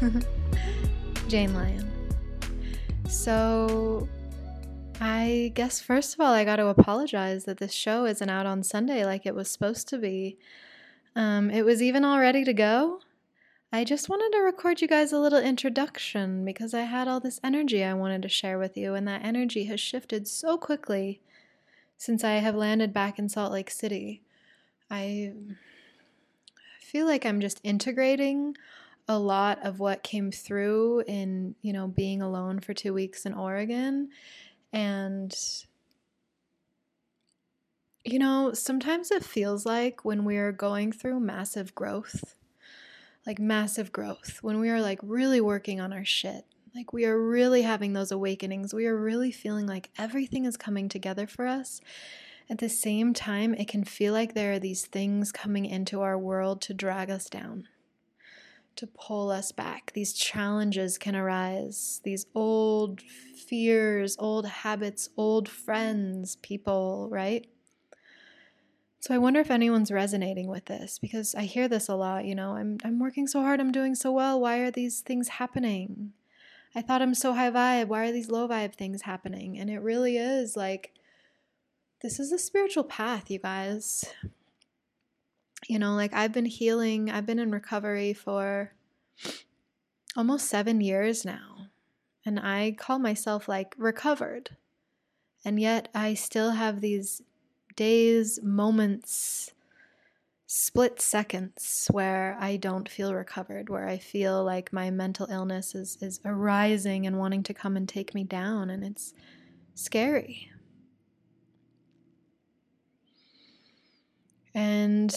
Jane Lyon. So, I guess first of all, I got to apologize that this show isn't out on Sunday like it was supposed to be. Um, it was even all ready to go. I just wanted to record you guys a little introduction because I had all this energy I wanted to share with you, and that energy has shifted so quickly since I have landed back in Salt Lake City. I feel like I'm just integrating a lot of what came through in, you know, being alone for 2 weeks in Oregon and you know, sometimes it feels like when we're going through massive growth, like massive growth, when we are like really working on our shit, like we are really having those awakenings, we are really feeling like everything is coming together for us. At the same time, it can feel like there are these things coming into our world to drag us down, to pull us back. These challenges can arise, these old fears, old habits, old friends, people, right? So I wonder if anyone's resonating with this because I hear this a lot, you know, I'm I'm working so hard, I'm doing so well. Why are these things happening? I thought I'm so high vibe. Why are these low vibe things happening? And it really is like this is a spiritual path, you guys. You know, like I've been healing, I've been in recovery for almost 7 years now. And I call myself like recovered. And yet I still have these days, moments, split seconds where I don't feel recovered, where I feel like my mental illness is, is arising and wanting to come and take me down. And it's scary. And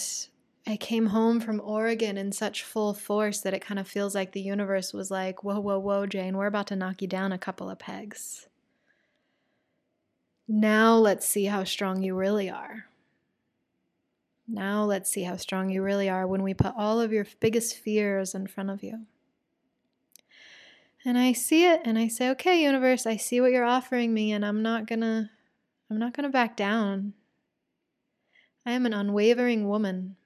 I came home from Oregon in such full force that it kind of feels like the universe was like, whoa, whoa, whoa, Jane, we're about to knock you down a couple of pegs. Now let's see how strong you really are. Now let's see how strong you really are when we put all of your biggest fears in front of you. And I see it and I say, "Okay, universe, I see what you're offering me and I'm not going to I'm not going to back down. I am an unwavering woman.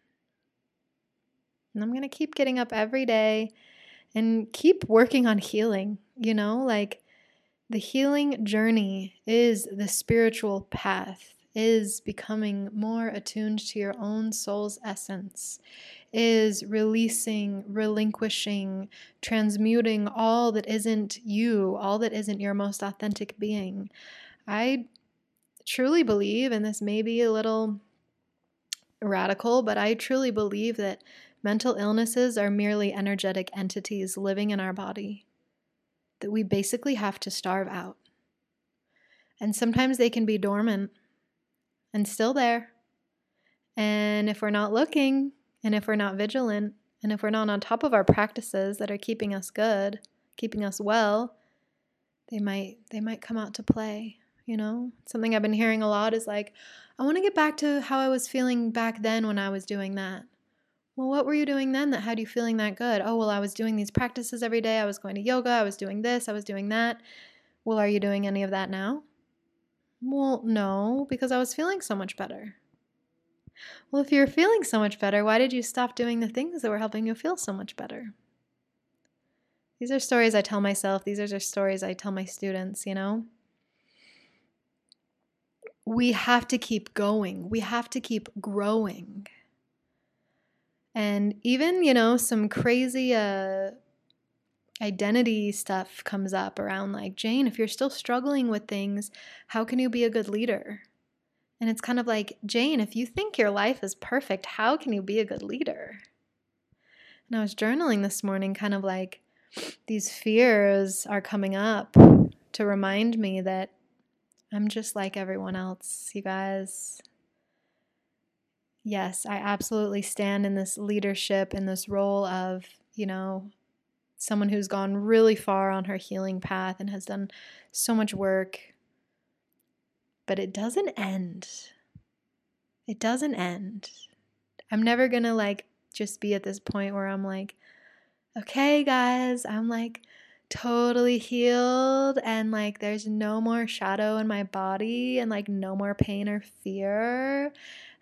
And I'm going to keep getting up every day and keep working on healing, you know, like the healing journey is the spiritual path, is becoming more attuned to your own soul's essence, is releasing, relinquishing, transmuting all that isn't you, all that isn't your most authentic being. I truly believe, and this may be a little radical, but I truly believe that mental illnesses are merely energetic entities living in our body that we basically have to starve out. And sometimes they can be dormant and still there. And if we're not looking, and if we're not vigilant, and if we're not on top of our practices that are keeping us good, keeping us well, they might they might come out to play, you know? Something I've been hearing a lot is like, I want to get back to how I was feeling back then when I was doing that. Well, what were you doing then that had you feeling that good? Oh, well, I was doing these practices every day. I was going to yoga. I was doing this. I was doing that. Well, are you doing any of that now? Well, no, because I was feeling so much better. Well, if you're feeling so much better, why did you stop doing the things that were helping you feel so much better? These are stories I tell myself. These are stories I tell my students, you know? We have to keep going. We have to keep growing. And even, you know, some crazy uh, identity stuff comes up around like, Jane, if you're still struggling with things, how can you be a good leader? And it's kind of like, Jane, if you think your life is perfect, how can you be a good leader? And I was journaling this morning, kind of like, these fears are coming up to remind me that I'm just like everyone else, you guys yes, I absolutely stand in this leadership, in this role of, you know, someone who's gone really far on her healing path and has done so much work. But it doesn't end. It doesn't end. I'm never going to like just be at this point where I'm like, okay, guys, I'm like totally healed and like there's no more shadow in my body and like no more pain or fear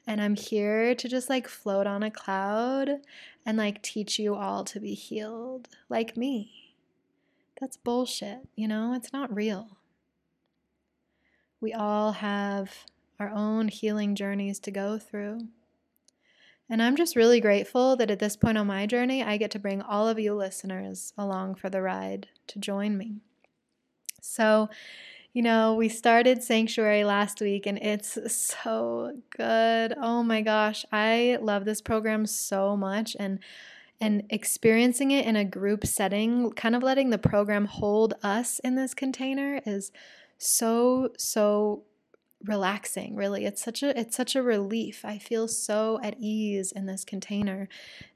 and I'm here to just like float on a cloud and like teach you all to be healed like me. That's bullshit, you know? It's not real. We all have our own healing journeys to go through. And I'm just really grateful that at this point on my journey, I get to bring all of you listeners along for the ride to join me. So, you know, we started Sanctuary last week and it's so good. Oh my gosh, I love this program so much and and experiencing it in a group setting, kind of letting the program hold us in this container is so so relaxing really. It's such a it's such a relief. I feel so at ease in this container.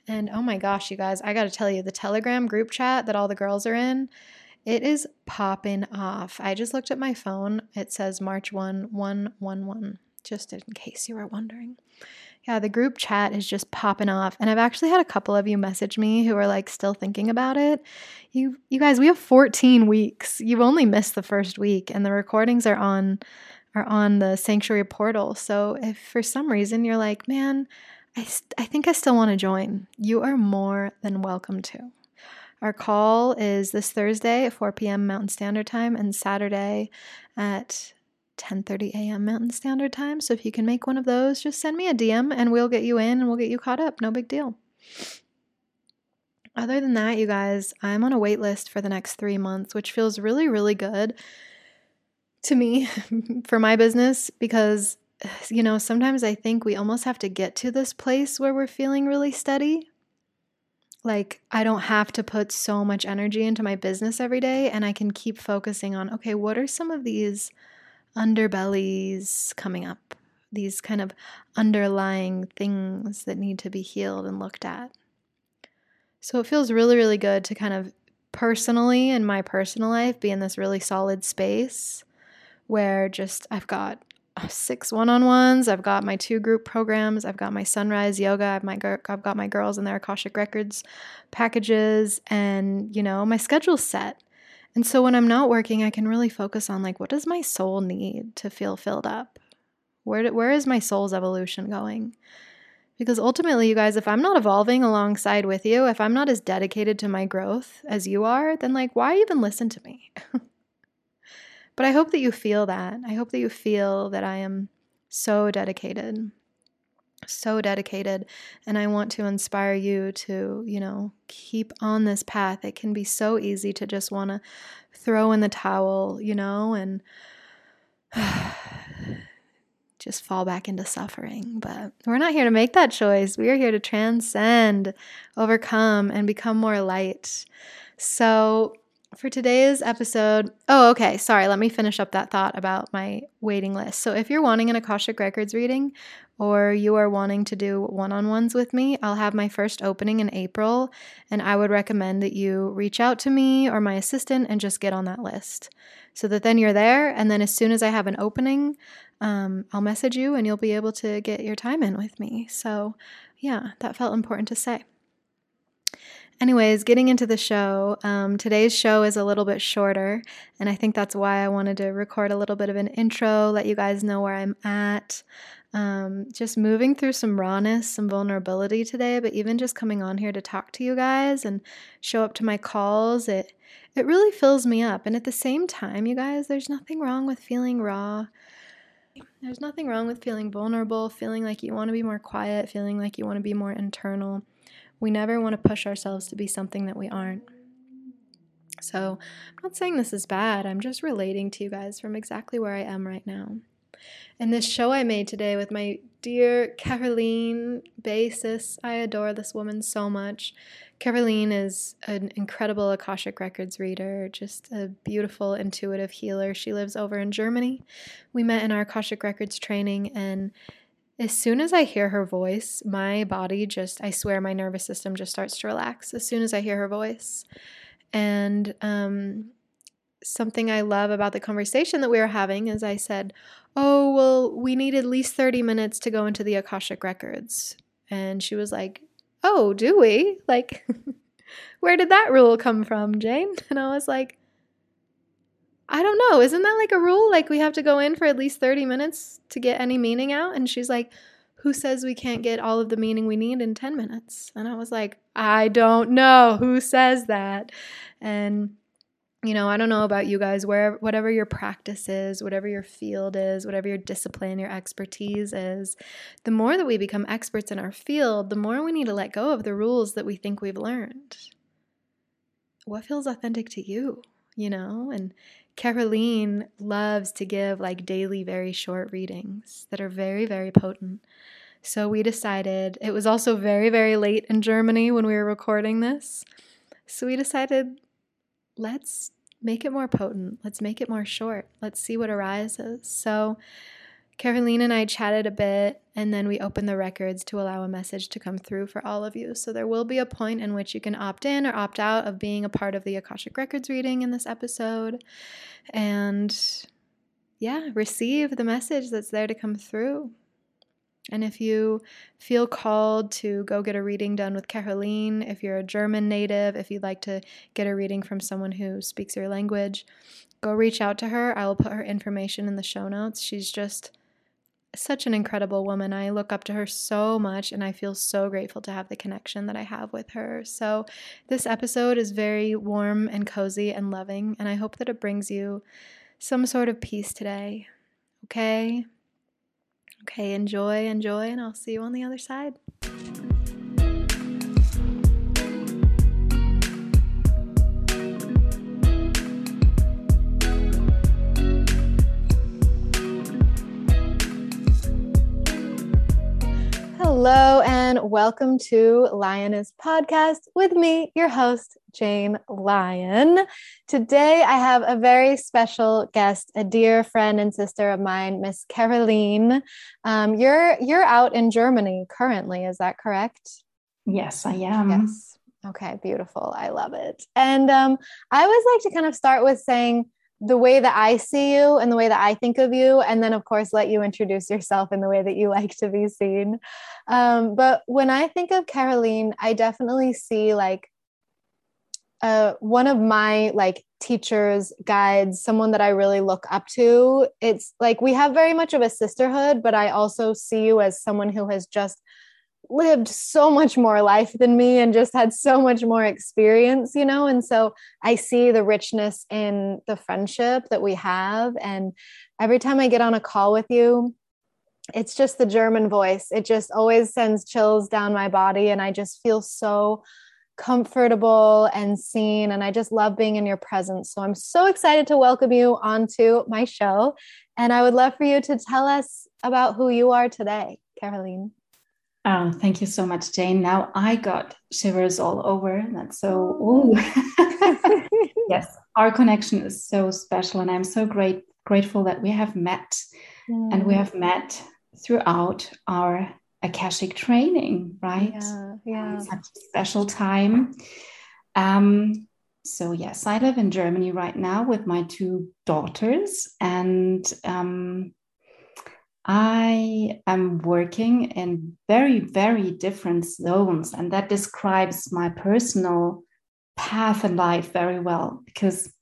And oh my gosh you guys i got to tell you the telegram group chat that all the girls are in it is popping off. I just looked at my phone. It says march 1 111 just in case you were wondering. Yeah the group chat is just popping off. And i've actually had a couple of you message me who are like still thinking about it. You you guys we have 14 weeks. You've only missed the first week and the recordings are on are on the sanctuary portal. So if for some reason you're like, man, I, st- I think I still want to join, you are more than welcome to. Our call is this Thursday at 4 p.m. Mountain Standard Time and Saturday at 10:30 a.m. Mountain Standard Time. So if you can make one of those, just send me a DM and we'll get you in and we'll get you caught up. No big deal. Other than that, you guys, I'm on a wait list for the next 3 months, which feels really really good to me for my business because, you know, sometimes I think we almost have to get to this place where we're feeling really steady. Like, I don't have to put so much energy into my business every day, and I can keep focusing on okay, what are some of these underbellies coming up? These kind of underlying things that need to be healed and looked at. So it feels really, really good to kind of personally in my personal life be in this really solid space where just I've got Uh, six one-on-ones. I've got my two group programs. I've got my sunrise yoga. I've my I've got my girls and their Akashic Records packages, and you know my schedule's set. And so when I'm not working, I can really focus on like what does my soul need to feel filled up. Where do, where is my soul's evolution going? Because ultimately, you guys, if I'm not evolving alongside with you, if I'm not as dedicated to my growth as you are, then like why even listen to me? But I hope that you feel that. I hope that you feel that I am so dedicated, so dedicated. And I want to inspire you to, you know, keep on this path. It can be so easy to just want to throw in the towel, you know, and just fall back into suffering. But we're not here to make that choice. We are here to transcend, overcome, and become more light. So, for today's episode, oh, okay, sorry, let me finish up that thought about my waiting list. So, if you're wanting an Akashic Records reading or you are wanting to do one on ones with me, I'll have my first opening in April, and I would recommend that you reach out to me or my assistant and just get on that list so that then you're there. And then, as soon as I have an opening, um, I'll message you and you'll be able to get your time in with me. So, yeah, that felt important to say. Anyways, getting into the show, um, today's show is a little bit shorter, and I think that's why I wanted to record a little bit of an intro, let you guys know where I'm at. Um, just moving through some rawness, some vulnerability today, but even just coming on here to talk to you guys and show up to my calls, it it really fills me up. And at the same time, you guys, there's nothing wrong with feeling raw. There's nothing wrong with feeling vulnerable, feeling like you want to be more quiet, feeling like you want to be more internal. We never want to push ourselves to be something that we aren't. So, I'm not saying this is bad. I'm just relating to you guys from exactly where I am right now. And this show I made today with my dear Caroline Basis, I adore this woman so much. Caroline is an incredible Akashic Records reader, just a beautiful, intuitive healer. She lives over in Germany. We met in our Akashic Records training, and as soon as I hear her voice, my body just, I swear, my nervous system just starts to relax as soon as I hear her voice. And um, something I love about the conversation that we were having is I said, Oh, well, we need at least 30 minutes to go into the Akashic Records. And she was like, Oh, do we? Like, where did that rule come from, Jane? And I was like, I don't know. Isn't that like a rule? Like we have to go in for at least 30 minutes to get any meaning out? And she's like, who says we can't get all of the meaning we need in 10 minutes? And I was like, I don't know who says that. And you know, I don't know about you guys, where whatever your practice is, whatever your field is, whatever your discipline, your expertise is, the more that we become experts in our field, the more we need to let go of the rules that we think we've learned. What feels authentic to you, you know? And Caroline loves to give like daily, very short readings that are very, very potent. So we decided, it was also very, very late in Germany when we were recording this. So we decided, let's make it more potent. Let's make it more short. Let's see what arises. So, Caroline and I chatted a bit, and then we opened the records to allow a message to come through for all of you. So, there will be a point in which you can opt in or opt out of being a part of the Akashic Records reading in this episode. And yeah, receive the message that's there to come through. And if you feel called to go get a reading done with Caroline, if you're a German native, if you'd like to get a reading from someone who speaks your language, go reach out to her. I will put her information in the show notes. She's just such an incredible woman. I look up to her so much and I feel so grateful to have the connection that I have with her. So, this episode is very warm and cozy and loving, and I hope that it brings you some sort of peace today. Okay? Okay, enjoy, enjoy, and I'll see you on the other side. Hello, and welcome to Lioness Podcast with me, your host, Jane Lyon. Today, I have a very special guest, a dear friend and sister of mine, Miss Caroline. Um, you're you're out in Germany currently, is that correct? Yes, I am. Yes. Okay, beautiful. I love it. And um, I always like to kind of start with saying the way that I see you and the way that I think of you, and then, of course, let you introduce yourself in the way that you like to be seen. Um, but when I think of Caroline, I definitely see like uh, one of my like teachers, guides, someone that I really look up to. It's like we have very much of a sisterhood, but I also see you as someone who has just lived so much more life than me and just had so much more experience, you know? And so I see the richness in the friendship that we have. And every time I get on a call with you, it's just the German voice. It just always sends chills down my body. And I just feel so comfortable and seen. And I just love being in your presence. So I'm so excited to welcome you onto my show. And I would love for you to tell us about who you are today, Caroline. Oh, thank you so much, Jane. Now I got shivers all over. That's so, ooh. yes, our connection is so special. And I'm so great, grateful that we have met. And we have met throughout our Akashic training, right? Yeah, yeah. Such a special time. Um, so yes, I live in Germany right now with my two daughters, and um, I am working in very, very different zones, and that describes my personal path in life very well because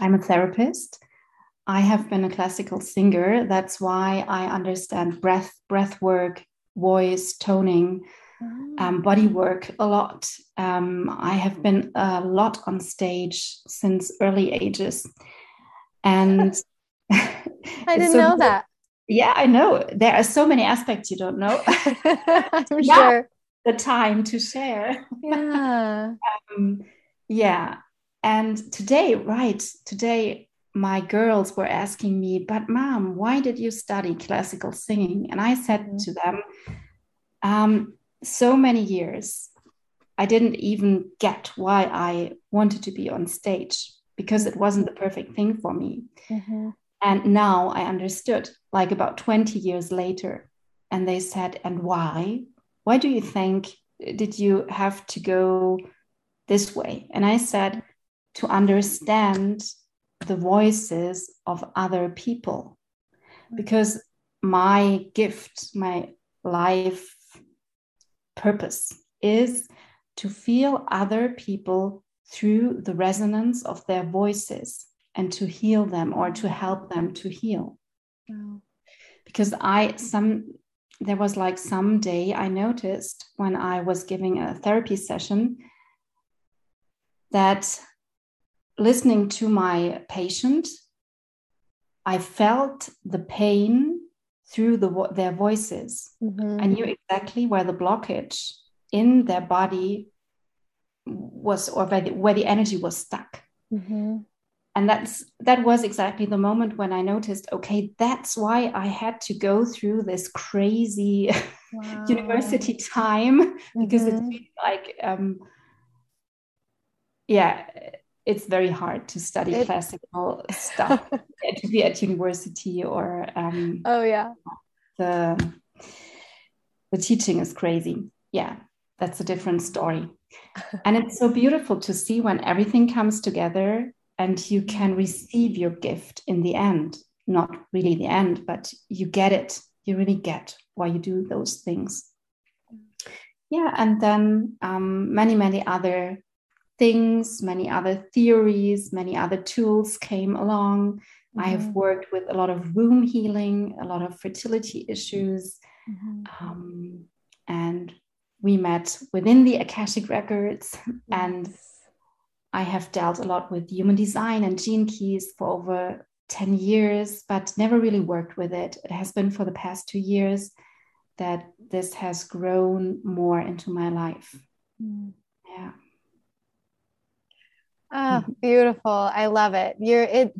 I'm a therapist. I have been a classical singer. That's why I understand breath, breath work, voice toning, um, body work a lot. Um, I have been a lot on stage since early ages. And I didn't so, know that. Yeah, I know. There are so many aspects you don't know. I'm yeah, sure. The time to share. Yeah. um, yeah. And today, right, today my girls were asking me, but mom, why did you study classical singing? And I said mm-hmm. to them, um, so many years, I didn't even get why I wanted to be on stage because it wasn't the perfect thing for me. Mm-hmm. And now I understood, like about 20 years later. And they said, and why? Why do you think did you have to go this way? And I said, to understand the voices of other people because my gift my life purpose is to feel other people through the resonance of their voices and to heal them or to help them to heal wow. because i some there was like some day I noticed when I was giving a therapy session that listening to my patient, I felt the pain through the, their voices. Mm-hmm. I knew exactly where the blockage in their body was, or where the, where the energy was stuck. Mm-hmm. And that's that was exactly the moment when I noticed, okay, that's why I had to go through this crazy wow. university time because mm-hmm. it's like um, yeah it's very hard to study it, classical stuff to be at university or um, oh yeah the the teaching is crazy yeah that's a different story and it's so beautiful to see when everything comes together and you can receive your gift in the end not really the end but you get it you really get why you do those things yeah and then um, many many other things, many other theories, many other tools came along. Mm-hmm. I have mm-hmm. worked with a lot of womb healing, a lot of fertility issues. Mm-hmm. Um, and we met within the Akashic Records. And I have dealt a lot with human design and gene keys for over 10 years, but never really worked with it. It has been for the past two years that this has grown more into my life. Mm. Yeah. Ah, oh, beautiful. I love it. You're it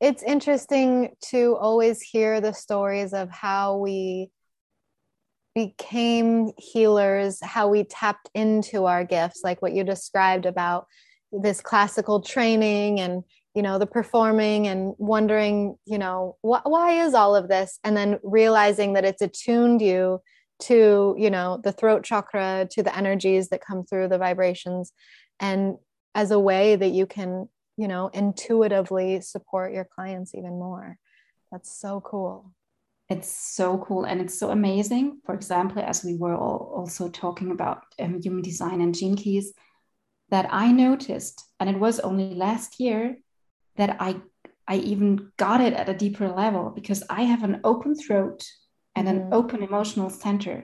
it's interesting to always hear the stories of how we became healers, how we tapped into our gifts, like what you described about this classical training and you know the performing and wondering you know wh- why is all of this? And then realizing that it's attuned you to you know the throat chakra to the energies that come through the vibrations and as a way that you can you know intuitively support your clients even more. That's so cool. It's so cool and it's so amazing. For example as we were all also talking about um, human design and gene keys that i noticed and it was only last year that i i even got it at a deeper level because i have an open throat and mm-hmm. an open emotional center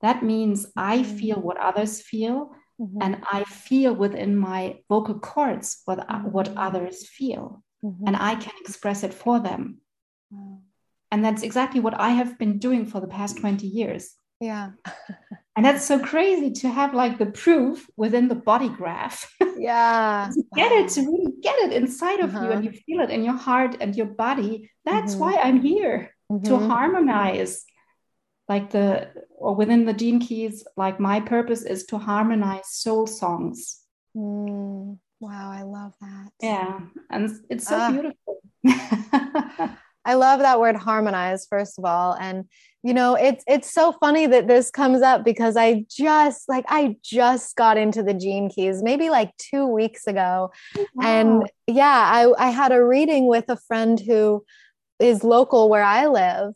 that means i mm-hmm. feel what others feel Mm-hmm. And I feel within my vocal cords what, mm-hmm. what others feel, mm-hmm. and I can express it for them. And that's exactly what I have been doing for the past 20 years. Yeah. and that's so crazy to have like the proof within the body graph. Yeah. to get it, to really get it inside of uh-huh. you and you feel it in your heart and your body. That's mm-hmm. why I'm here to mm-hmm. harmonize like the or within the gene keys like my purpose is to harmonize soul songs mm, wow i love that yeah and it's so ah. beautiful i love that word harmonize first of all and you know it's it's so funny that this comes up because i just like i just got into the gene keys maybe like two weeks ago. Wow. and yeah i i had a reading with a friend who is local where i live.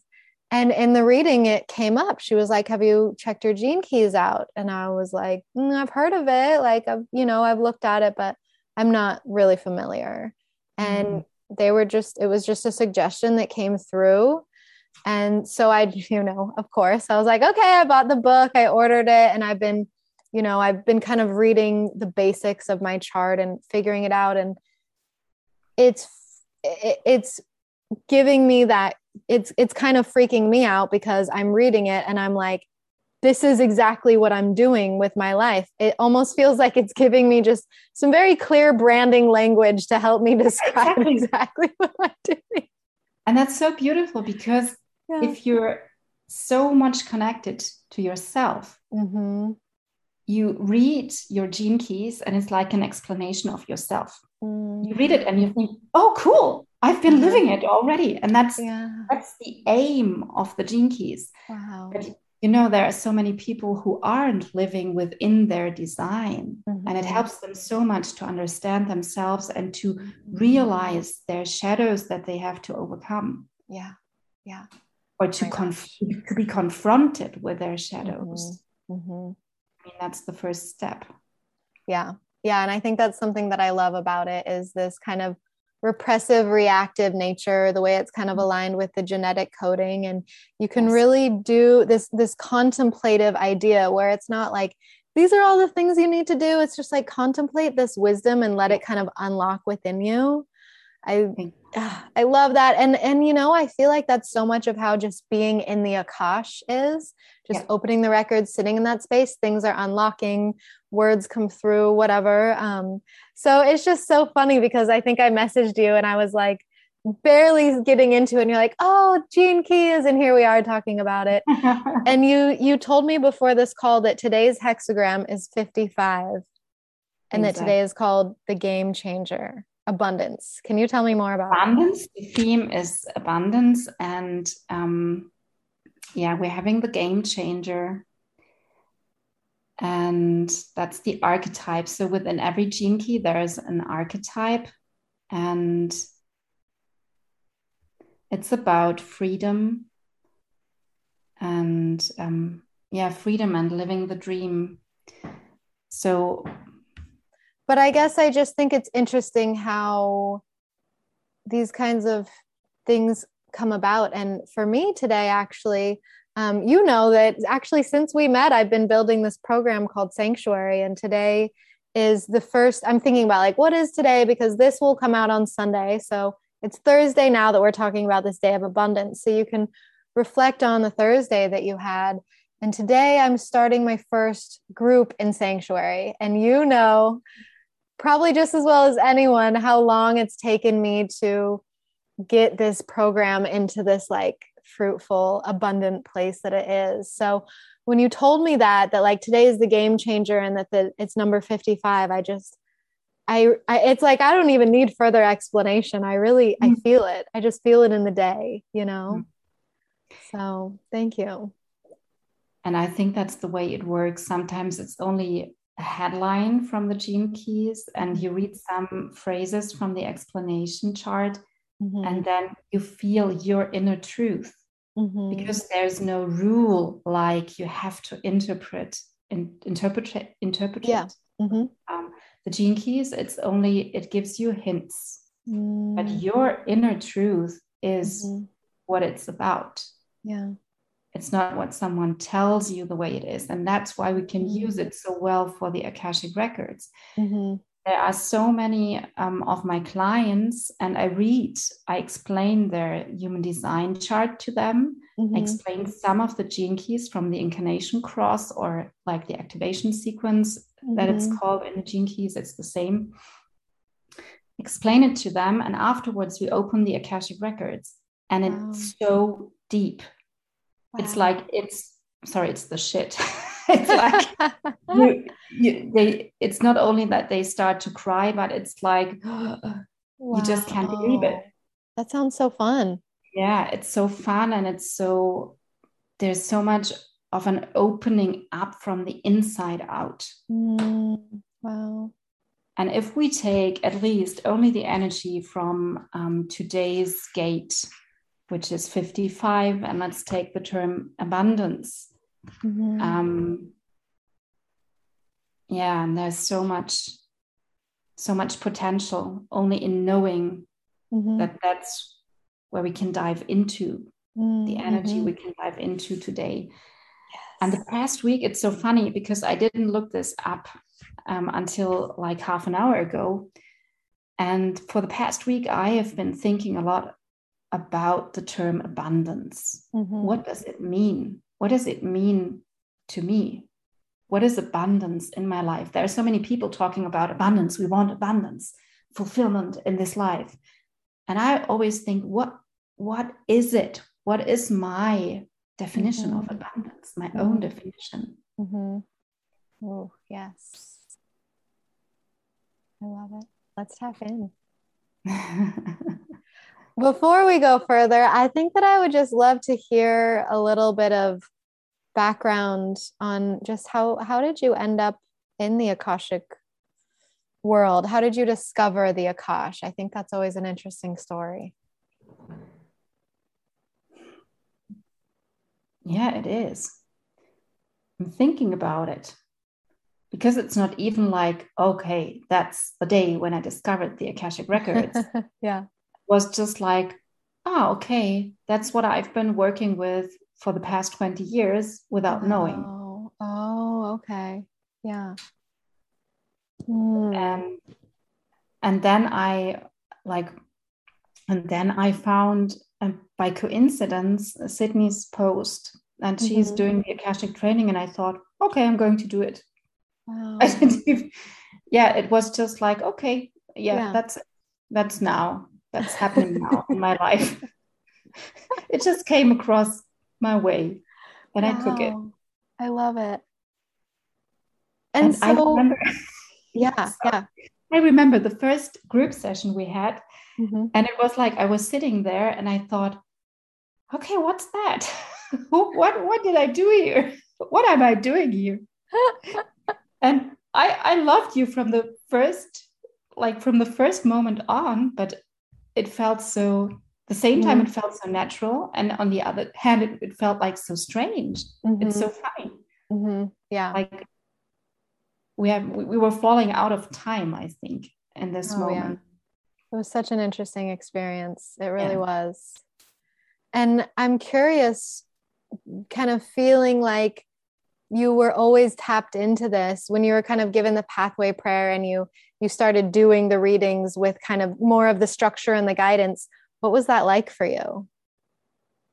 And in the reading it came up. She was like have you checked your gene keys out? And i was like mm, i've heard of it. Like i've you know i've looked at it but i'm not really familiar. And mm. they were just it was just a suggestion that came through and so i you know of course i was like okay i bought the book i ordered it and i've been you know i've been kind of reading the basics of my chart and figuring it out and it's it's giving me that it's it's kind of freaking me out because I'm reading it and I'm like this is exactly what I'm doing with my life. It almost feels like it's giving me just some very clear branding language to help me describe exactly, exactly what I'm doing. And that's so beautiful because yeah. if you're so much connected to yourself, mm-hmm. you read your gene keys and it's like an explanation of yourself. Mm-hmm. You read it and you think, oh, cool. I've been living it already. And that's yeah. that's the aim of the gene keys. Wow. But you know, there are so many people who aren't living within their design. Mm-hmm. And it helps them so much to understand themselves and to realize their shadows that they have to overcome. Yeah. Yeah. Or to, conf- to be confronted with their shadows. Mm-hmm. Mm-hmm. I mean, that's the first step. Yeah. Yeah. And I think that's something that I love about it is this kind of repressive reactive nature the way it's kind of mm-hmm. aligned with the genetic coding and you can yes. really do this this contemplative idea where it's not like these are all the things you need to do it's just like contemplate this wisdom and let it kind of unlock within you i i love that and and you know i feel like that's so much of how just being in the akash is just yeah. opening the records sitting in that space things are unlocking words come through whatever um so it's just so funny because i think i messaged you and i was like barely getting into it and you're like oh gene keys and here we are talking about it and you you told me before this call that today's hexagram is 55 and exactly. that today is called the game changer abundance. Can you tell me more about abundance that? the theme is abundance and um yeah we're having the game changer. And that's the archetype. So within every gene key there's an archetype and it's about freedom and um, yeah freedom and living the dream. So but i guess i just think it's interesting how these kinds of things come about and for me today actually um, you know that actually since we met i've been building this program called sanctuary and today is the first i'm thinking about like what is today because this will come out on sunday so it's Thursday now that we're talking about this day of abundance. So you can reflect on the Thursday that you had. And today I'm starting my first group in Sanctuary. And you know, probably just as well as anyone, how long it's taken me to get this program into this like fruitful, abundant place that it is. So when you told me that, that like today is the game changer and that the, it's number 55, I just, I, I, it's like I don't even need further explanation. I really mm-hmm. I feel it. I just feel it in the day, you know. Mm-hmm. So, thank you. And I think that's the way it works. Sometimes it's only a headline from the gene keys and you read some phrases from the explanation chart mm-hmm. and then you feel your inner truth. Mm-hmm. Because there's no rule like you have to interpret and interpret interpret yeah. Mm-hmm. Um, the gene keys it's only it gives you hints mm. but your inner truth is mm-hmm. what it's about yeah it's not what someone tells you the way it is and that's why we can mm-hmm. use it so well for the akashic records mm-hmm. there are so many um, of my clients and i read i explain their human design chart to them mm-hmm. explain some of the gene keys from the incarnation cross or like the activation sequence mm-hmm. that it's mm-hmm. called in the gene keys it's the same explain it to them and afterwards we open the akashic records and it's wow. so deep wow. it's like it's sorry it's the shit it's like you, you, they it's not only that they start to cry but it's like wow. you just can't believe it that sounds so fun yeah it's so fun and it's so there's so much of an opening up from the inside out. Mm, wow. And if we take at least only the energy from um, today's gate, which is 55, and let's take the term abundance. Mm-hmm. Um, yeah, and there's so much, so much potential only in knowing mm-hmm. that that's where we can dive into mm-hmm. the energy we can dive into today. And the past week, it's so funny because I didn't look this up um, until like half an hour ago. And for the past week, I have been thinking a lot about the term abundance. Mm-hmm. What does it mean? What does it mean to me? What is abundance in my life? There are so many people talking about abundance. We want abundance, fulfillment in this life. And I always think, what, what is it? What is my definition mm-hmm. of abundance, my mm-hmm. own definition. Oh, yes. I love it. Let's tap in. Before we go further, I think that I would just love to hear a little bit of background on just how how did you end up in the Akashic world? How did you discover the Akash? I think that's always an interesting story. Yeah, it is. I'm thinking about it because it's not even like, okay, that's the day when I discovered the Akashic Records. yeah. Was just like, oh, okay, that's what I've been working with for the past 20 years without oh. knowing. Oh, okay. Yeah. Mm. And and then I like and then I found uh, by coincidence Sydney's post and mm-hmm. she's doing the Akashic training and I thought, okay, I'm going to do it. Wow. yeah, it was just like, okay, yeah, yeah, that's that's now. That's happening now in my life. it just came across my way and wow. I took it. I love it. And, and so, I remember, yeah, so yeah. I remember the first group session we had, mm-hmm. and it was like I was sitting there and I thought, okay, what's that? what what did I do here? What am I doing here? and I I loved you from the first like from the first moment on, but it felt so the same time mm-hmm. it felt so natural and on the other hand it, it felt like so strange mm-hmm. it's so funny mm-hmm. yeah like we have we, we, were falling out of time i think in this oh, moment yeah. it was such an interesting experience it really yeah. was and i'm curious kind of feeling like you were always tapped into this when you were kind of given the pathway prayer and you you started doing the readings with kind of more of the structure and the guidance what was that like for you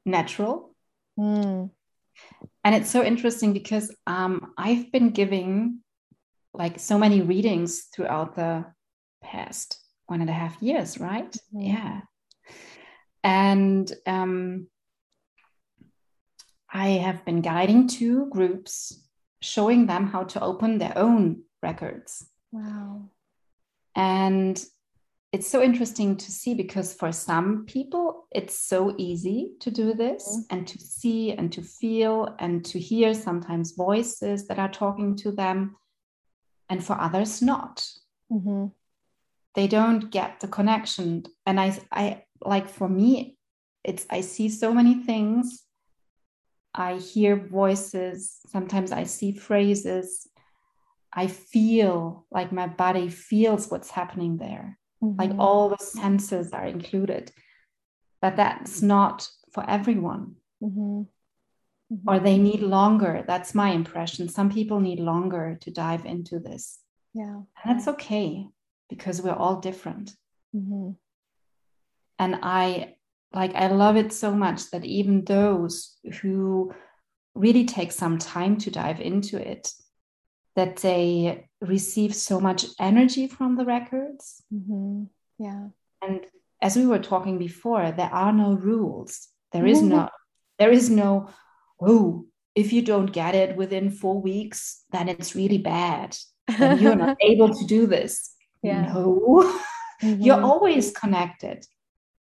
natural mm. and it's so interesting because um, i've been giving like so many readings throughout the past one and a half years right mm-hmm. yeah and um, I have been guiding two groups, showing them how to open their own records. Wow. And it's so interesting to see because for some people, it's so easy to do this mm-hmm. and to see and to feel and to hear sometimes voices that are talking to them. And for others, not. Mm-hmm. They don't get the connection. And I, I like for me, it's I see so many things I hear voices, sometimes I see phrases. I feel like my body feels what's happening there. Mm-hmm. Like all the senses are included. But that's not for everyone. Mm-hmm. Mm-hmm. Or they need longer. That's my impression. Some people need longer to dive into this. Yeah. And that's okay because we're all different. Mm-hmm. And I like i love it so much that even those who really take some time to dive into it that they receive so much energy from the records mm-hmm. yeah and as we were talking before there are no rules There is mm-hmm. no there is no oh if you don't get it within four weeks then it's really bad and you're not able to do this yeah. no mm-hmm. you're always connected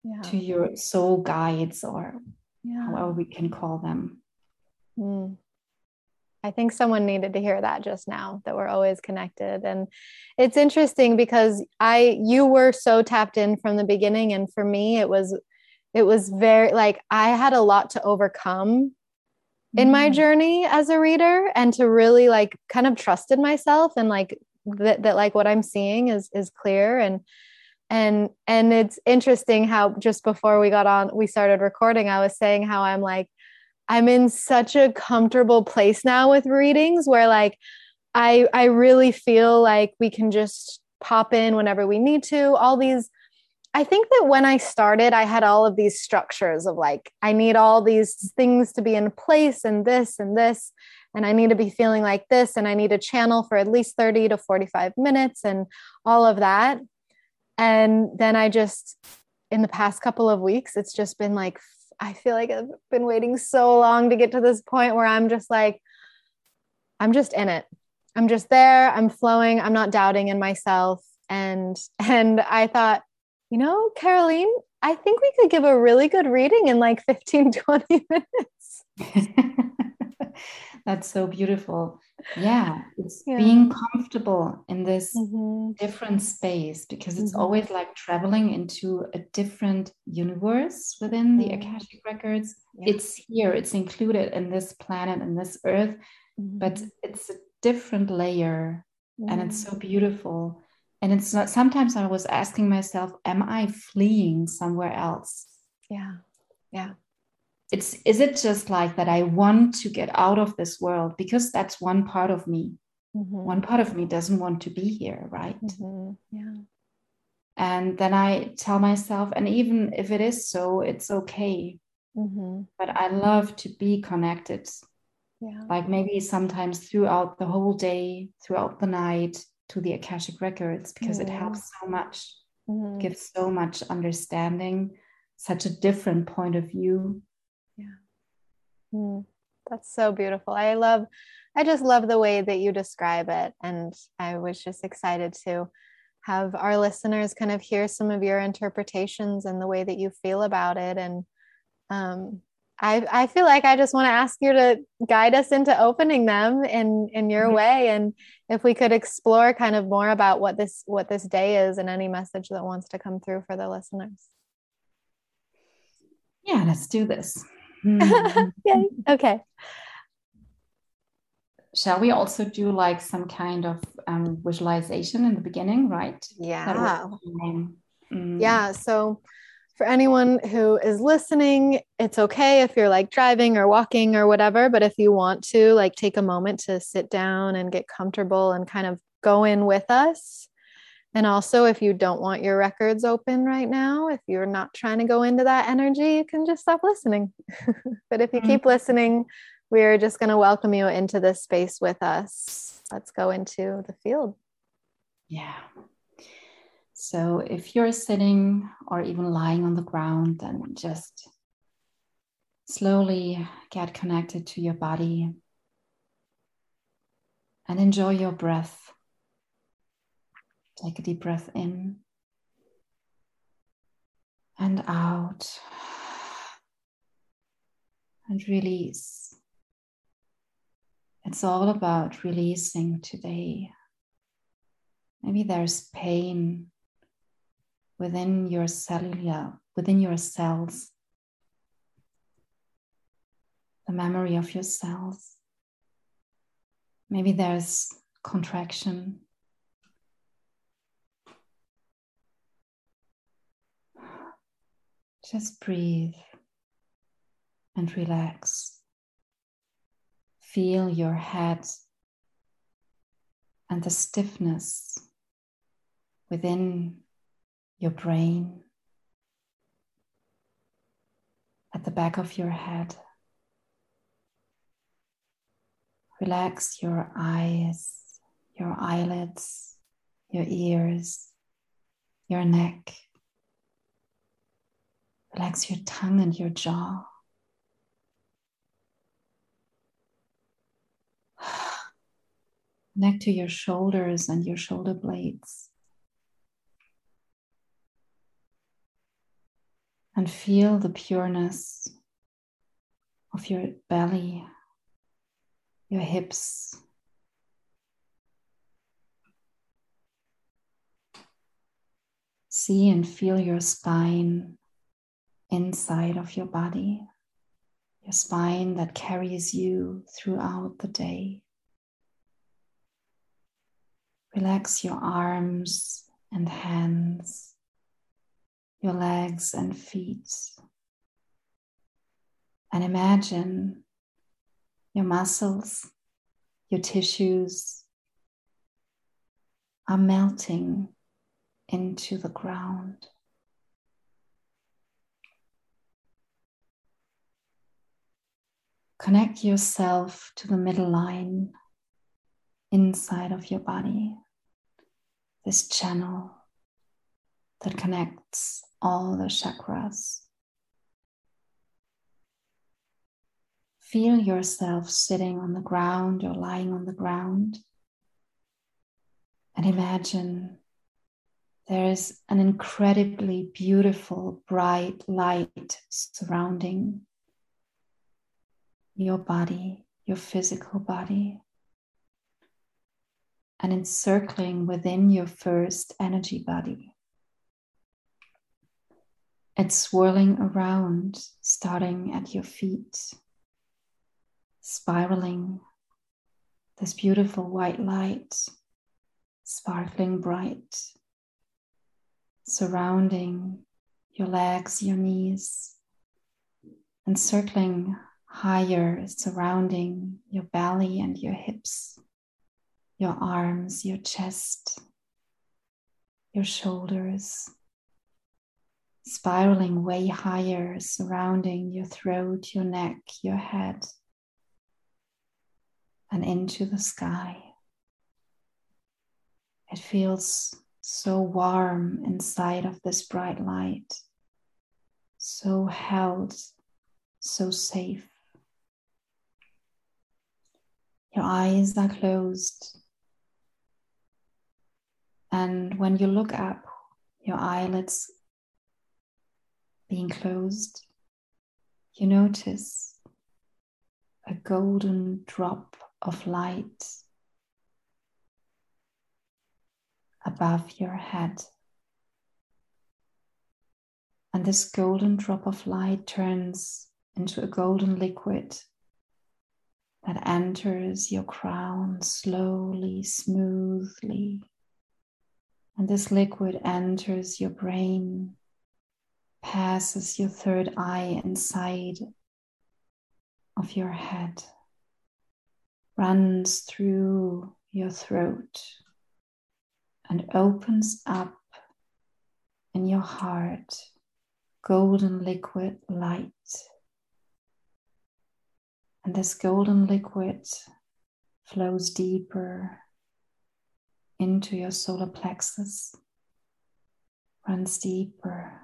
yeah. to your soul guides or yeah. however we can call them. Mm. I think someone needed to hear that just now that we're always connected. And it's interesting because I you were so tapped in from the beginning and for me it was it was very like I had a lot to overcome in my mm. journey as a reader and to really like kind of trusted myself and like that, that like what I'm seeing is is clear and and and it's interesting how just before we got on we started recording i was saying how i'm like i'm in such a comfortable place now with readings where like i i really feel like we can just pop in whenever we need to all these i think that when i started i had all of these structures of like i need all these things to be in place and this and this and I need to be feeling like this, and I need a channel for at least 30 to 45 minutes, and all of that. And then I just, in the past couple of weeks, it's just been like, I feel like I've been waiting so long to get to this point where I'm just like, I'm just in it. I'm just there. I'm flowing. I'm not doubting in myself. And and I thought, you know, Caroline, I think we could give a really good reading in like 15, 20 minutes. That's so beautiful. Yeah, it's yeah. being comfortable in this mm-hmm. different space because it's mm-hmm. always like traveling into a different universe within the. Akashic records. Yeah. It's here, it's included in this planet and this earth, but mm-hmm. it's a different layer and it's so beautiful and it's not sometimes i was asking myself am i fleeing somewhere else yeah yeah it's is it just like that i want to get out of this world because that's one part of me mm-hmm. one part of me doesn't want to be here right mm-hmm. yeah and then i tell myself and even if it is so it's okay mm-hmm. but i love to be connected yeah. like maybe sometimes throughout the whole day throughout the night to the akashic records because it helps so much mm-hmm. gives so much understanding such a different point of view mm. that's so beautiful i love i just love the way that you describe it and i was just excited to have our listeners kind of hear some of your interpretations and the way that you feel about it and um, I, I feel like I just want to ask you to guide us into opening them in in your mm-hmm. way and if we could explore kind of more about what this what this day is and any message that wants to come through for the listeners. Yeah, let's do this. Yay. Okay. Shall we also do like some kind of um, visualization in the beginning, right? Yeah. Mm. Yeah. So for anyone who is listening, it's okay if you're like driving or walking or whatever. But if you want to, like, take a moment to sit down and get comfortable and kind of go in with us. And also, if you don't want your records open right now, if you're not trying to go into that energy, you can just stop listening. but if you mm-hmm. keep listening, we're just going to welcome you into this space with us. Let's go into the field. Yeah. So if you're sitting or even lying on the ground, then just slowly get connected to your body and enjoy your breath. Take a deep breath in and out and release. It's all about releasing today. Maybe there's pain within your cellular, within your cells, the memory of your cells. Maybe there's contraction. Just breathe and relax. Feel your head and the stiffness within your brain, at the back of your head. Relax your eyes, your eyelids, your ears, your neck. Relax your tongue and your jaw. Connect to your shoulders and your shoulder blades. and feel the pureness of your belly, your hips. See and feel your spine inside of your body, your spine that carries you throughout the day. Relax your arms and hands your legs and feet. And imagine your muscles, your tissues are melting into the ground. Connect yourself to the middle line inside of your body, this channel that connects all the chakras. Feel yourself sitting on the ground or lying on the ground. And imagine there is an incredibly beautiful, bright light surrounding your body, your physical body, and encircling within your first energy body. It's swirling around, starting at your feet, spiraling this beautiful white light, sparkling bright, surrounding your legs, your knees, and circling higher, surrounding your belly and your hips, your arms, your chest, your shoulders, spiraling way higher, surrounding your throat, your neck, your head, and into the sky. It feels so warm inside of this bright light, so held, so safe. Your eyes are closed. And when you look up, your eyelids being closed, you notice a golden drop of light above your head. And this golden drop of light turns into a golden liquid that enters your crown slowly, smoothly. And this liquid enters your brain, passes your third eye inside of your head, runs through your throat, and opens up in your heart golden liquid light. And this golden liquid flows deeper into your solar plexus, runs deeper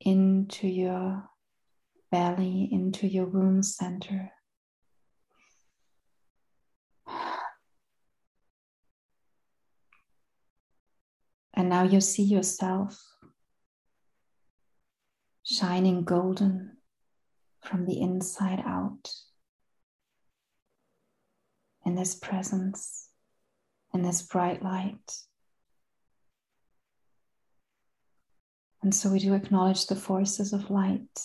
into your belly, into your womb center. And now you see yourself shining golden from the inside out in this presence, in this bright light. And so we do acknowledge the forces of light,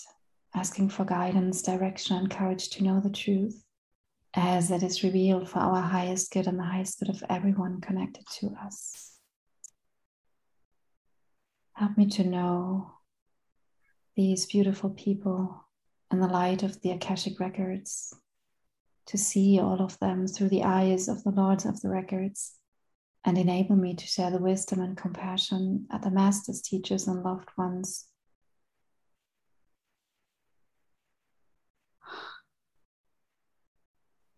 asking for guidance, direction, and courage to know the truth as it is revealed for our highest good and the highest good of everyone connected to us. Help me to know these beautiful people in the light of the Akashic records, to see all of them through the eyes of the Lords of the records, and enable me to share the wisdom and compassion of the masters, teachers, and loved ones.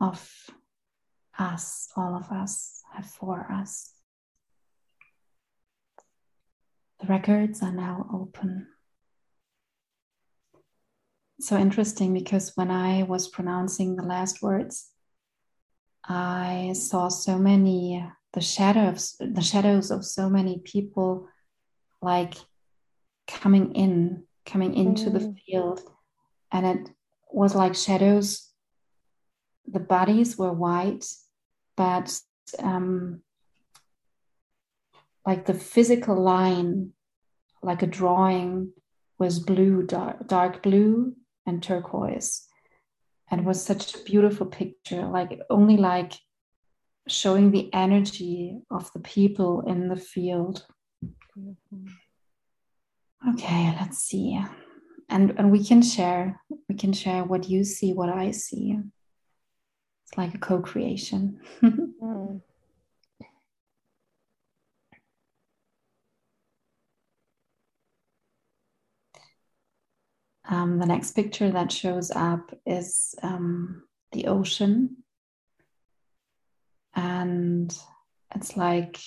Of us, all of us, have for us. The records are now open. So interesting because when I was pronouncing the last words, I saw so many the shadows the shadows of so many people like coming in coming into mm. the field. And it was like shadows. The bodies were white but um, like the physical line, like a drawing, was blue, dark, dark blue and turquoise. And was such a beautiful picture, like only like showing the energy of the people in the field. Okay, let's see. And and we can share, we can share what you see, what I see. It's like a co-creation. mm. Um, the next picture that shows up is um, the ocean. And it's like,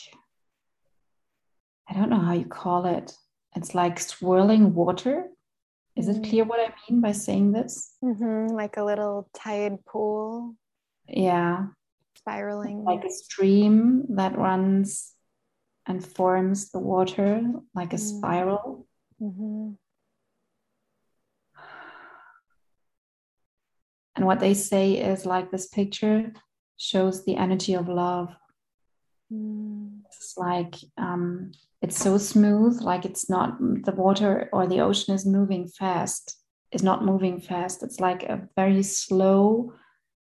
I don't know how you call it. It's like swirling water. Is it clear what I mean by saying this? Mm-hmm, like a little tide pool. Yeah. Spiraling. Like a stream that runs and forms the water like a mm. spiral. Mm-hmm. And what they say is like this picture shows the energy of love. Mm. It's like um, it's so smooth, like it's not the water or the ocean is moving fast, It's not moving fast. It's like a very slow,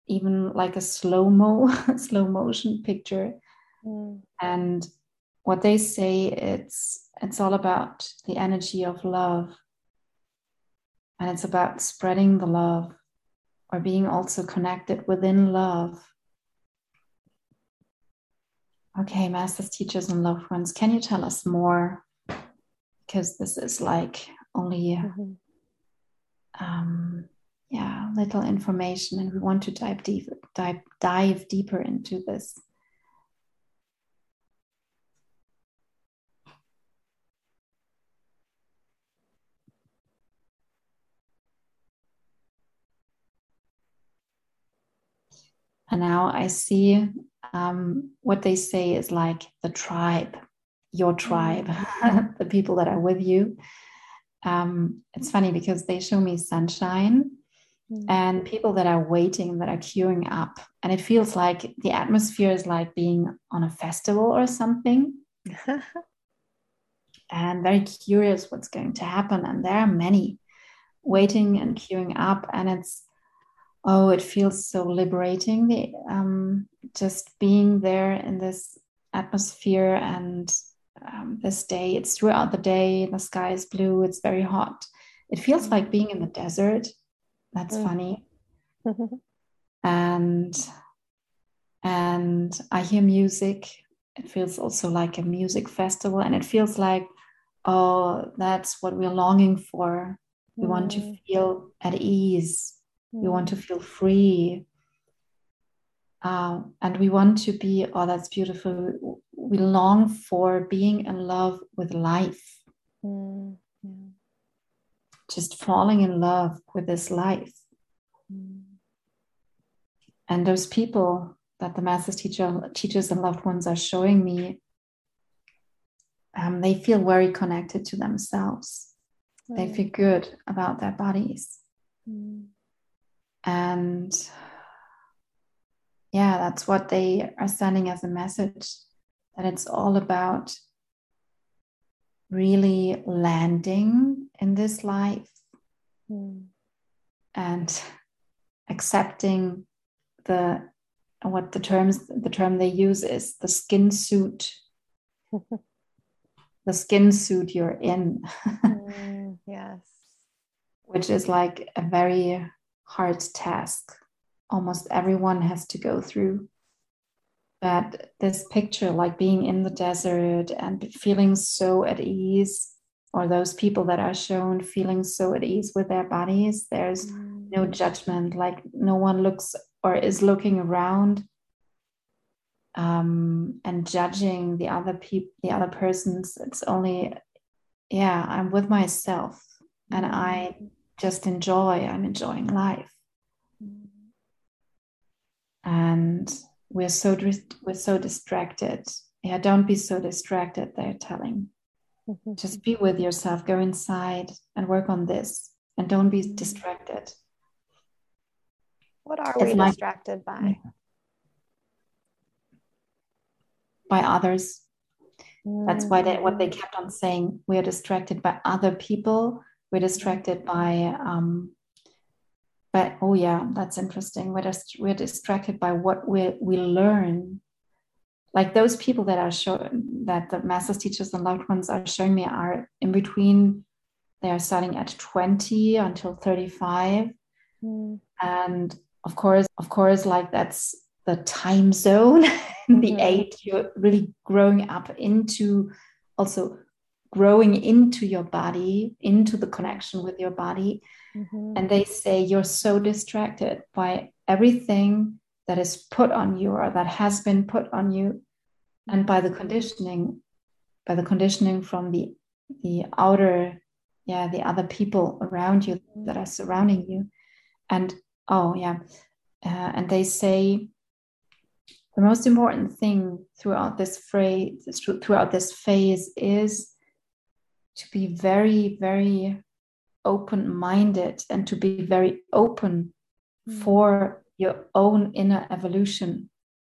even like a slow mo slow motion picture Mm. and what they say it's it's all about the energy of love and it's about spreading the love or being also connected within love. Okay masters teachers and loved ones can you tell us more? Because this is like only Mhm. um, yeah little information and we want to dive deep dive, dive deeper into this and now i see um, what they say is like the tribe your tribe the people that are with you. Um, it's funny because they show me sunshine Mm. and people that are waiting that are queuing up. And it feels like the atmosphere is like being on a festival or something. And very curious what's going to happen. And there are many waiting and queuing up. And it's oh it feels so liberating the um, just being there in this atmosphere and um, this day. It's throughout the day the sky is blue it's very hot. It feels like being in the desert. That's Mm. funny. And and i hear music. It feels also like a music festival and it feels like oh that's what we're longing for. We want to Mm. feel at ease we want to feel free uh, and we want to be oh that's beautiful we long for being in love with life Mm. Yeah. just falling in love with this life Mm. and those people that the masters teacher teachers and loved ones are showing me um, they feel very connected to themselves they feel good about their bodies Mm. And yeah that's what they are sending as a message that it's all about really landing in this life Mm. and accepting the what the terms the term they use is the skin suit the skin suit you're in Mm. Yes. which is like a very hard task almost everyone has to go through. But this picture like being in the desert and feeling so at ease or those people that are shown feeling so at ease with their bodies there's Mm. no judgment like no one looks or is looking around um, and judging the other people the other persons. It's only yeah i'm with myself and i just enjoy i'm enjoying life Mm. and we're so we're so distracted yeah don't be so distracted they're telling Mhm. just be with yourself go inside and work on this and don't be Mm. distracted What are It's we like- distracted by? by others That's why they, what they Mm. kept on saying. We are distracted by other people. We're distracted by, um, but oh yeah, that's interesting. We're just we're distracted by what we we learn. Like those people that are showing that the masters, teachers, and loved ones are showing me are in between. They are starting at twenty until thirty-five, Mm. and of course, of course, like that's the time zone, the Mhm. age you're really growing up into, also growing into your body, into the connection with your body. Mhm. And they say you're so distracted by everything that is put on you or that has been put on you, and by the conditioning, by the conditioning from the the outer, yeah, the other people around you that are surrounding you. And oh yeah, uh, and they say the most important thing throughout this phrase throughout this phase is to be very very open-minded and to be very open Mm. for your own inner evolution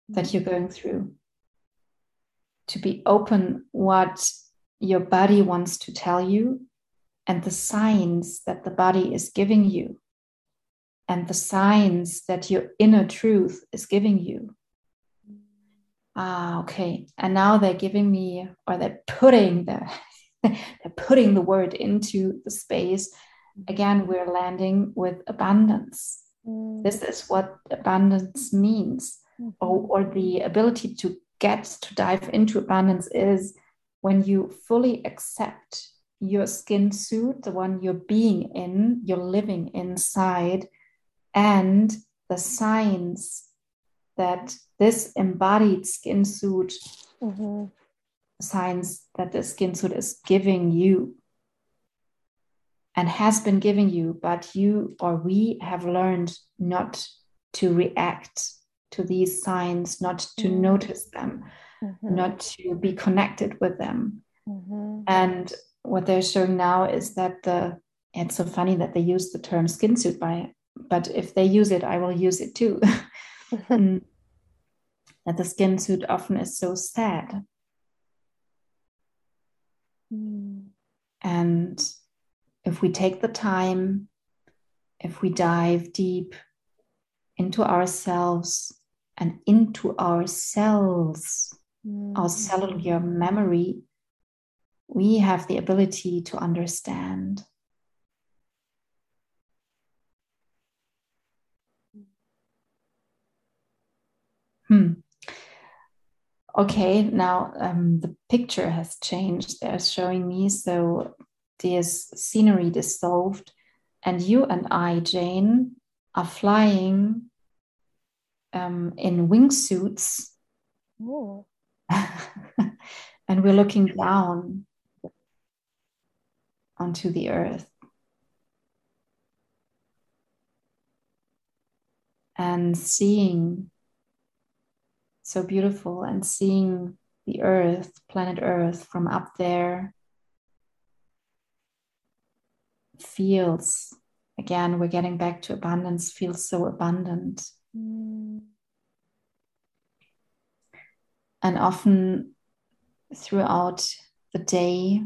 that you're going through to be open what your body wants to tell you and the signs that the body is giving you and the signs that your inner truth is giving you. Ah, okay. And now they're giving me, or they're putting the, they're putting the word into the space. Again, we're landing with abundance. Mm. This is what abundance means, mm-hmm. or, or the ability to get to dive into abundance is when you fully accept your skin suit, the one you're being in, you're living inside, and the signs that this embodied skin suit mm-hmm. Signs that the skin suit is giving you and has been giving you, but you or we have learned not to react to these signs, not to mm-hmm. notice them, mm-hmm. not to be connected with them. Mm-hmm. And what they're showing now is that the it's so funny that they use the term skin suit by but if they use it, I will use it too. Mm. that the skin suit often is so sad. Mm. And if we take the time, if we dive deep into ourselves and into our cells, mm. our cellular memory, we have the ability to understand Hmm. Okay, now um, the picture has changed. They're showing me so there's scenery dissolved, and you and I, Jane, are flying um, in wingsuits. Oh. and we're looking down onto the earth. And seeing so beautiful and seeing the earth, planet earth from up there feels again we're getting back to abundance feels so abundant mm. and often throughout the day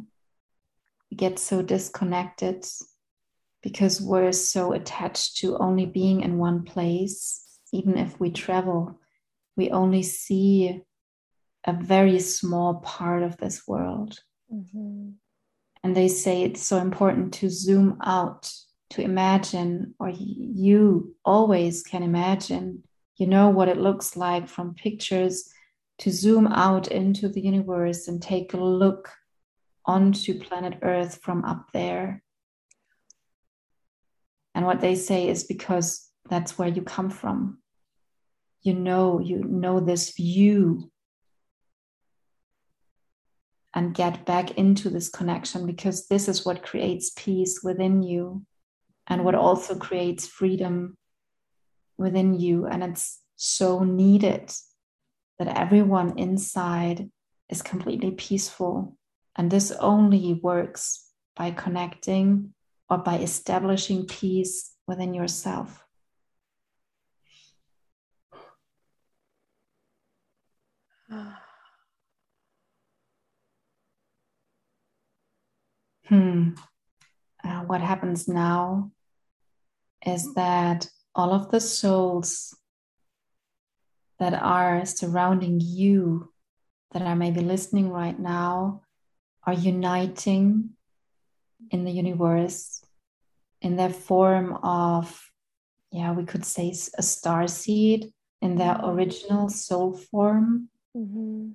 we get so disconnected because we're so attached to only being in one place even if we travel we only see a very small part of this world. Mm-hmm. And they say it's so important to zoom out, to imagine, or you always can imagine, you know, what it looks like from pictures, to zoom out into the universe and take a look onto planet Earth from up there. And what they say is because that's where you come from you know you know this view. And get back into this connection because this is what creates peace within you and what also creates freedom within you. And it's so needed that everyone inside is completely peaceful. And this only works by connecting or by establishing peace within yourself hmm. Uh, what happens now is that all of the souls that are surrounding you, that are maybe listening right now, are uniting in the universe in their form of, yeah, we could say a star seed in their mm-hmm. original soul form Mm-hmm.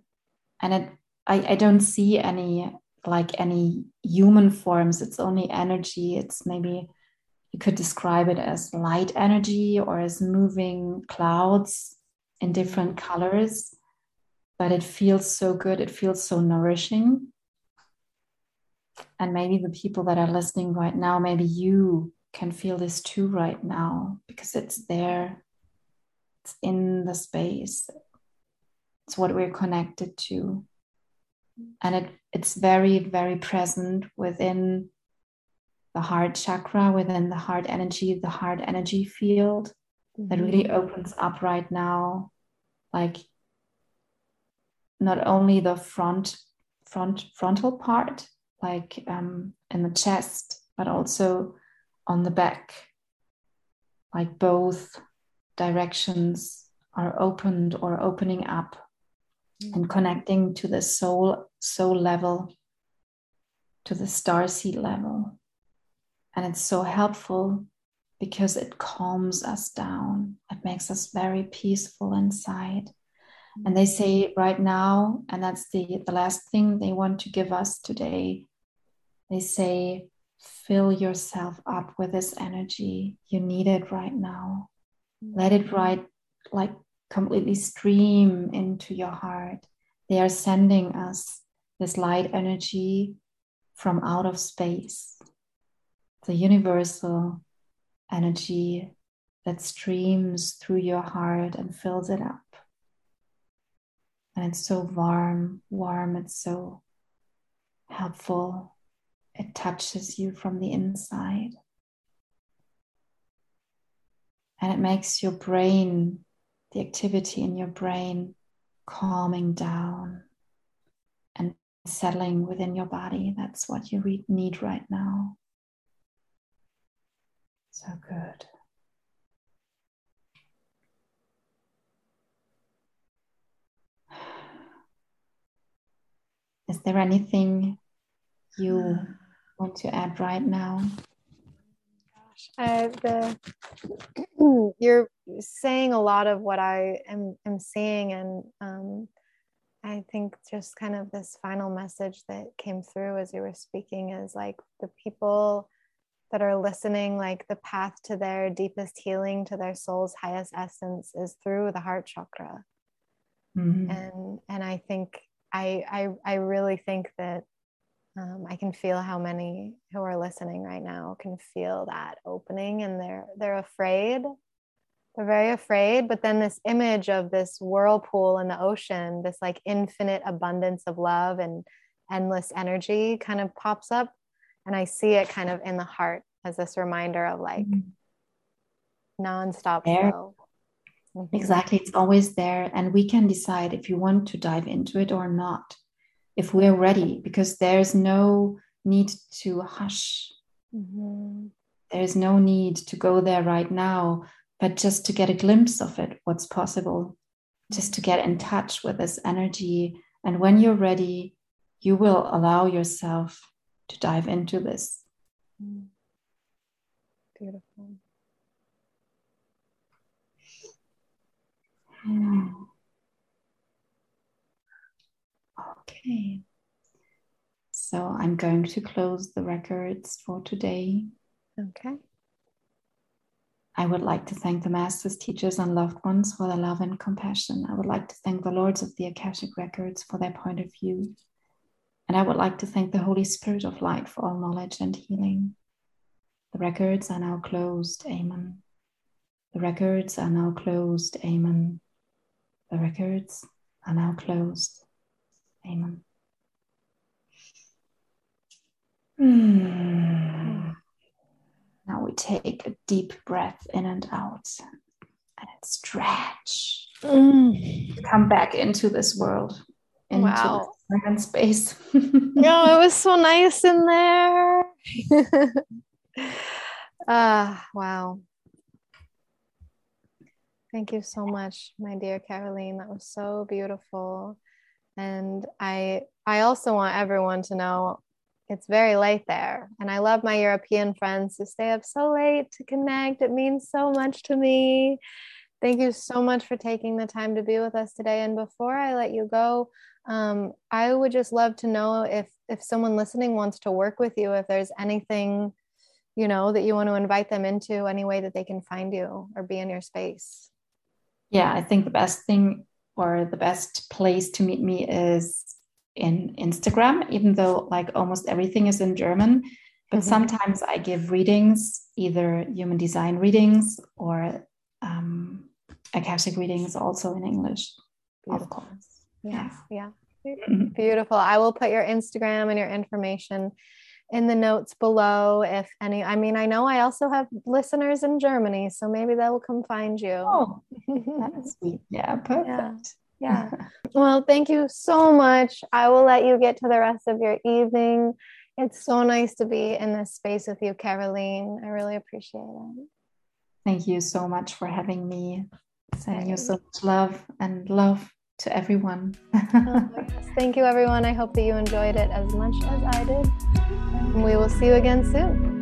And it, I, I don't see any like any human forms. It's only energy. It's maybe you could describe it as light energy or as moving clouds in different colors. But it feels so good. It feels so nourishing. And maybe the people that are listening right now, maybe you can feel this too right now because it's there. It's in the space it's what we're connected to and it, it's very very present within the heart chakra within the heart energy the heart energy field mm-hmm. that really opens up right now like not only the front front frontal part like um, in the chest but also on the back like both directions are opened or opening up mm-hmm. And connecting to the soul soul level to the star seed level. And it's so helpful because it calms us down. It makes us very peaceful inside. And they say right now and that's the the last thing they want to give us today they say fill yourself up with this energy. You need it right now. Let it right like completely stream into your heart they are sending us this light energy from out of space the universal energy that streams through your heart and fills it up and it's so warm, warm, it's so helpful. It touches you from the inside. And it makes your brain, the activity in your brain, calming down and settling within your body. That's what you need right now. So good. Is there anything you want to add right now? Gosh, the you're saying a lot of what I am, am seeing, and um, I think just kind of this final message that came through as you were speaking is like the people that are listening, like the path to their deepest healing, to their soul's highest essence, is through the heart chakra. Mm-hmm. And and I think I, I, I really think that um, I can feel how many who are listening right now can feel that opening and they're they're afraid. They're very afraid, but then this image of this whirlpool in the ocean, this like infinite abundance of love and endless energy kind of pops up. And I see it kind of in the heart as this reminder of like mm-hmm. nonstop flow. Mm-hmm. Exactly. It's always there. And we can decide if you want to dive into it or not, if we're ready, because there's no need to hush. Mm-hmm. There's no need to go there right now, but just to get a glimpse of it, what's possible, just to get in touch with this energy. And when you're ready, you will allow yourself to dive into this. Mm. Beautiful. Okay. So I'm going to close the records for today. Okay. I would like to thank the masters, teachers, and loved ones for their love and compassion. I would like to thank the lords of the Akashic Records for their point of view. And I would like to thank the Holy Spirit of Light for all knowledge and healing. The records are now closed. Amen. The records are now closed. Amen. The records are now closed. Amen. Hmm. Now we take a deep breath in and out and stretch. Mm. Come back into this world, into wow. time and space. yeah, it was so nice in there. Ah, uh, wow. Thank you so much, my dear Caroline. That was so beautiful. And I I also want everyone to know it's very late there. And I love my European friends who stay up so late to connect. It means so much to me. Thank you so much for taking the time to be with us today. And before I let you go, um, I would just love to know if if someone listening wants to work with you, if there's anything, you know, that you want to invite them into, any way that they can find you or be in your space yeah, I think the best thing or the best place to meet me is in Instagram, even though like almost everything is in German. But mm-hmm. sometimes I give readings, either human design readings or um, Akashic readings, also in English, Beautiful. of course. Yeah, yeah. Mm-hmm. Beautiful. I will put your Instagram and your information in the notes below if any i mean i know i also have listeners in germany so maybe they will come find you. Oh that's sweet. Yeah perfect. Yeah. yeah. Well thank you so much. I will let you get to the rest of your evening. It's so nice to be in this space with you caroline. I really appreciate it. Thank you so much for having me. Sending you so much love and love to everyone. oh. Thank you, everyone. I hope that you enjoyed it as much as I did. And we will see you again soon.